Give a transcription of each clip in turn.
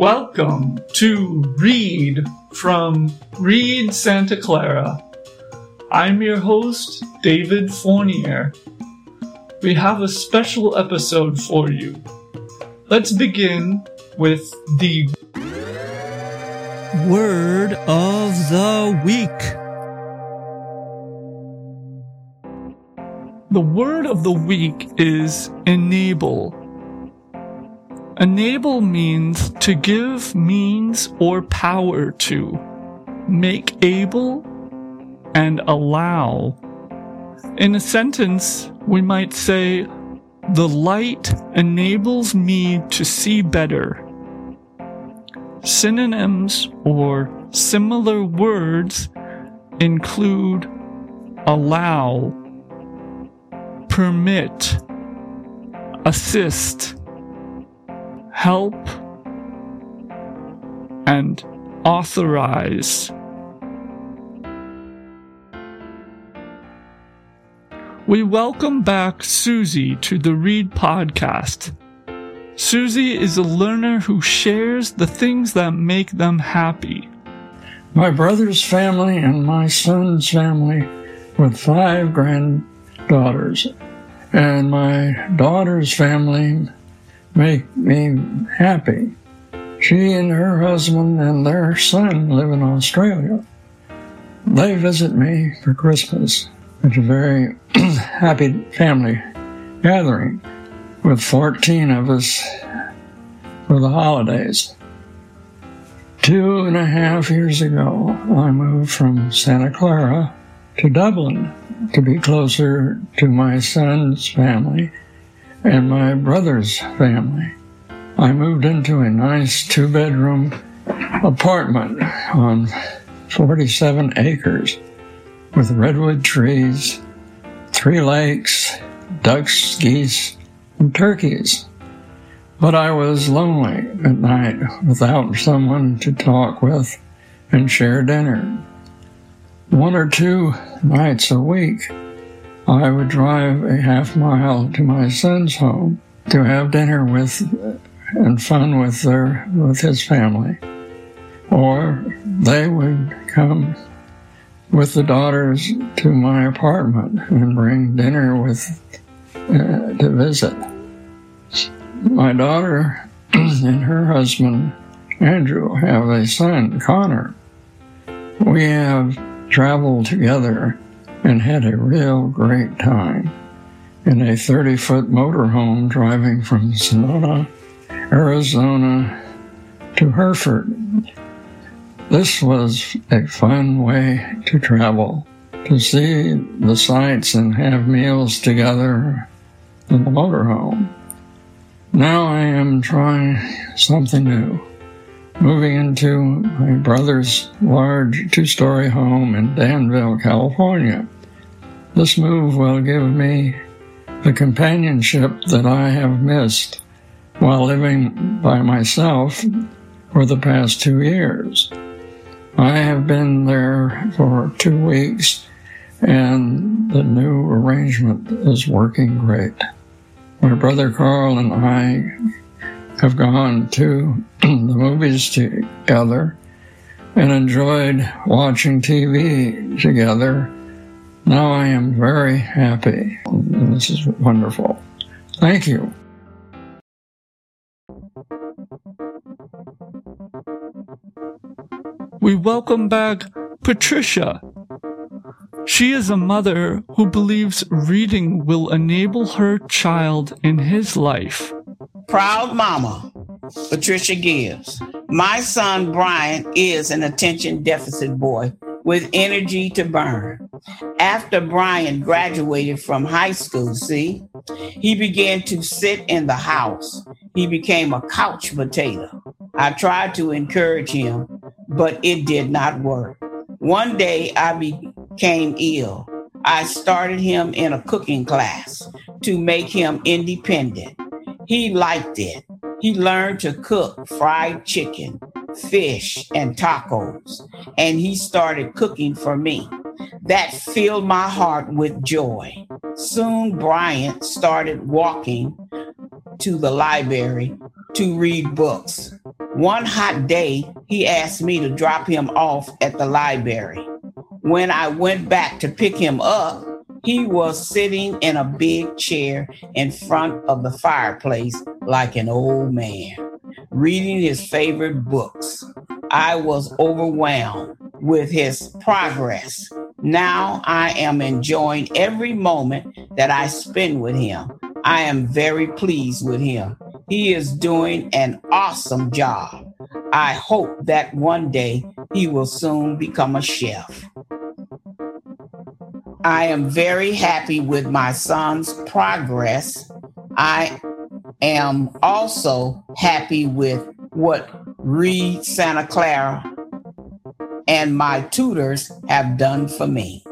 Welcome to Read from Read Santa Clara. I'm your host, David Fournier. We have a special episode for you. Let's begin with the Word of the Week. The word of the week is enable. Enable means to give means or power to, make able, and allow. In a sentence, we might say, The light enables me to see better. Synonyms or similar words include allow, permit, assist, help, and authorize. We welcome back Susie to the Read podcast. Susie is a learner who shares the things that make them happy. My brother's family and my son's family with five granddaughters, and my daughter's family make me happy. She and her husband and their son live in Australia. They visit me for Christmas. It's a very happy family gathering with 14 of us for the holidays. Two and a half years ago, I moved from Santa Clara to Dublin to be closer to my son's family and my brother's family. I moved into a nice two bedroom apartment on 47 acres with redwood trees, three lakes, ducks, geese, and turkeys. But I was lonely at night without someone to talk with and share dinner. One or two nights a week, I would drive a half mile to my son's home to have dinner with and fun with their with his family. Or they would come with the daughters to my apartment and bring dinner with uh, to visit. My daughter and her husband Andrew have a son, Connor. We have traveled together and had a real great time in a 30 foot motorhome driving from Sonoma, Arizona to Hereford. This was a fun way to travel, to see the sights and have meals together in the motorhome. Now I am trying something new, moving into my brother's large two story home in Danville, California. This move will give me the companionship that I have missed while living by myself for the past two years. I have been there for two weeks and the new arrangement is working great. My brother Carl and I have gone to the movies together and enjoyed watching TV together. Now I am very happy. This is wonderful. Thank you. We welcome back Patricia. She is a mother who believes reading will enable her child in his life. Proud mama, Patricia Gibbs. My son Brian is an attention deficit boy with energy to burn. After Brian graduated from high school, see, he began to sit in the house. He became a couch potato. I tried to encourage him, but it did not work. One day I became ill. I started him in a cooking class to make him independent. He liked it. He learned to cook fried chicken, fish, and tacos, and he started cooking for me. That filled my heart with joy. Soon, Brian started walking to the library to read books. One hot day, he asked me to drop him off at the library. When I went back to pick him up, he was sitting in a big chair in front of the fireplace like an old man, reading his favorite books. I was overwhelmed with his progress. Now I am enjoying every moment that I spend with him. I am very pleased with him. He is doing an awesome job. I hope that one day he will soon become a chef. I am very happy with my son's progress. I am also happy with what Read Santa Clara and my tutors have done for me.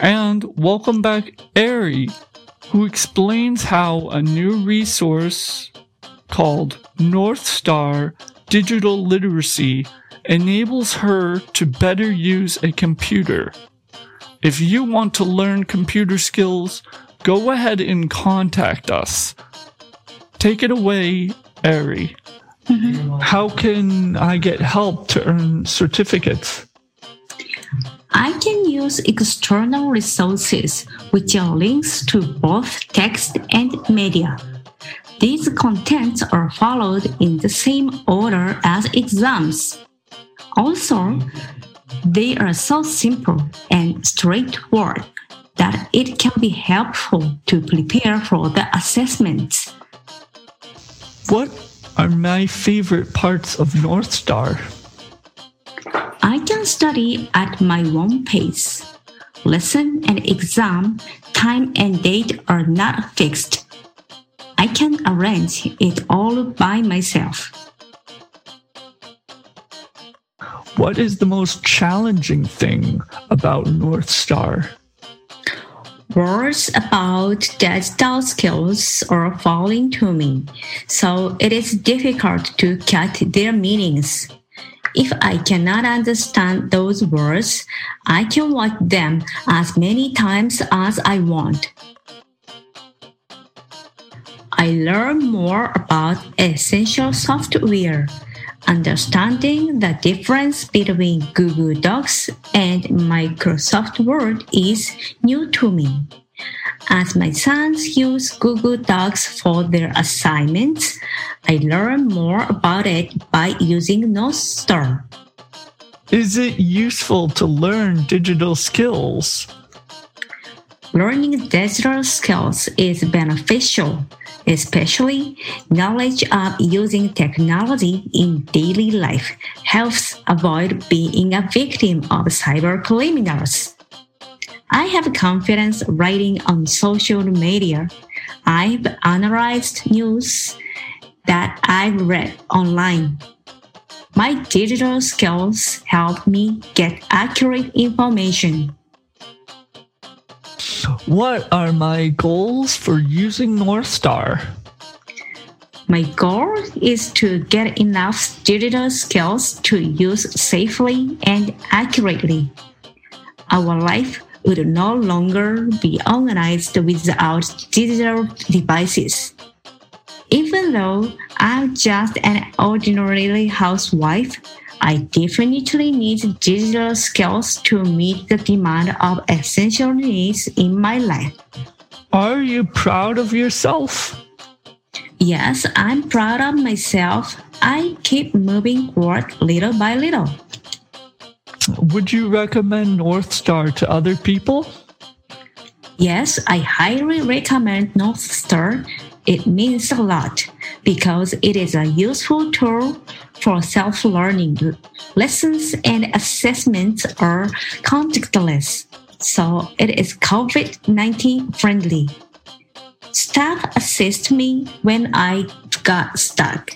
And welcome back, Ari, who explains how a new resource called North Star Digital Literacy enables her to better use a computer. If you want to learn computer skills, go ahead and contact us. Take it away, Ari. Mm-hmm. How can I get help to earn certificates? I can use external resources which are links to both text and media. These contents are followed in the same order as exams. Also, they are so simple and straightforward that it can be helpful to prepare for the assessments. What are my favorite parts of North Star? I can study at my own pace. Lesson and exam time and date are not fixed. I can arrange it all by myself. What is the most challenging thing about North Star? Words about digital skills are falling to me, so it is difficult to catch their meanings. If I cannot understand those words, I can watch them as many times as I want. I learn more about essential software. Understanding the difference between Google Docs and Microsoft Word is new to me. As my sons use Google Docs for their assignments, I learn more about it by using North Star. Is it useful to learn digital skills? Learning digital skills is beneficial, especially knowledge of using technology in daily life helps avoid being a victim of cyber criminals. I have confidence writing on social media. I've analyzed news that I've read online. My digital skills help me get accurate information. What are my goals for using North Star? My goal is to get enough digital skills to use safely and accurately. Our life would no longer be organized without digital devices. Even though I'm just an ordinary housewife, I definitely need digital skills to meet the demand of essential needs in my life. Are you proud of yourself? Yes, I'm proud of myself. I keep moving forward little by little. Would you recommend North Star to other people? Yes, I highly recommend North Star. It means a lot because it is a useful tool for self learning. Lessons and assessments are contactless, so it is COVID 19 friendly. Staff assist me when I got stuck.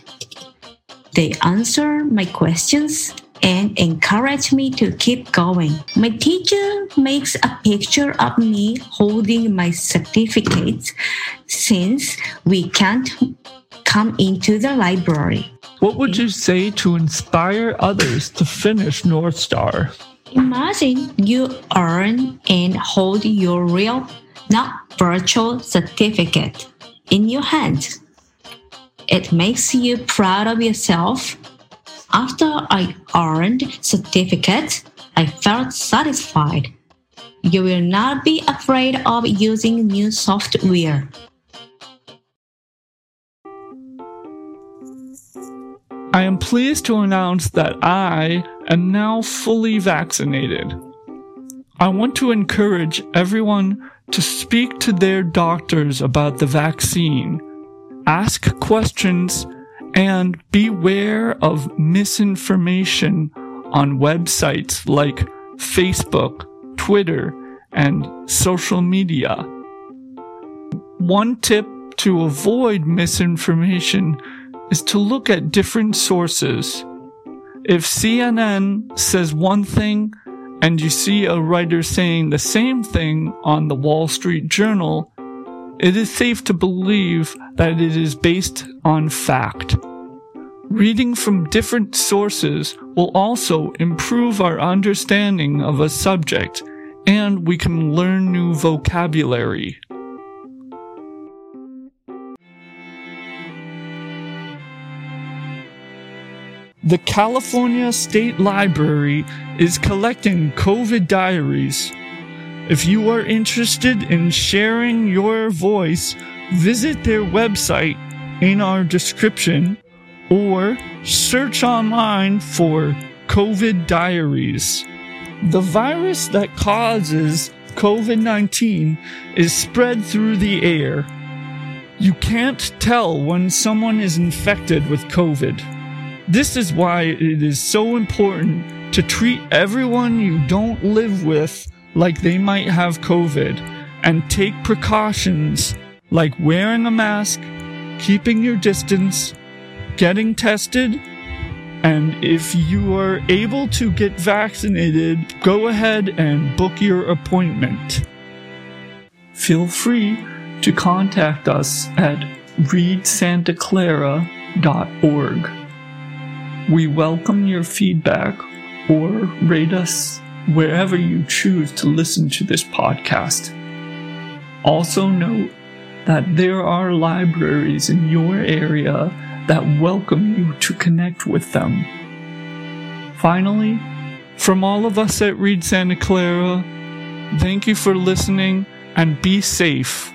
They answer my questions and encourage me to keep going. My teacher makes a picture of me holding my certificate since we can't come into the library. What would you say to inspire others to finish North Star? Imagine you earn and hold your real not virtual certificate, in your hand. It makes you proud of yourself. After I earned certificate, I felt satisfied. You will not be afraid of using new software. I am pleased to announce that I am now fully vaccinated. I want to encourage everyone to speak to their doctors about the vaccine, ask questions, and beware of misinformation on websites like Facebook, Twitter, and social media. One tip to avoid misinformation is to look at different sources. If CNN says one thing and you see a writer saying the same thing on the Wall Street Journal, it is safe to believe that it is based on fact. Reading from different sources will also improve our understanding of a subject and we can learn new vocabulary. The California State Library is collecting COVID diaries. If you are interested in sharing your voice, visit their website in our description or search online for COVID diaries. The virus that causes COVID 19 is spread through the air. You can't tell when someone is infected with COVID. This is why it is so important to treat everyone you don't live with like they might have COVID and take precautions like wearing a mask, keeping your distance, getting tested, and if you are able to get vaccinated, go ahead and book your appointment. Feel free to contact us at readsantaclara.org. We welcome your feedback or rate us wherever you choose to listen to this podcast. Also, note that there are libraries in your area that welcome you to connect with them. Finally, from all of us at Read Santa Clara, thank you for listening and be safe.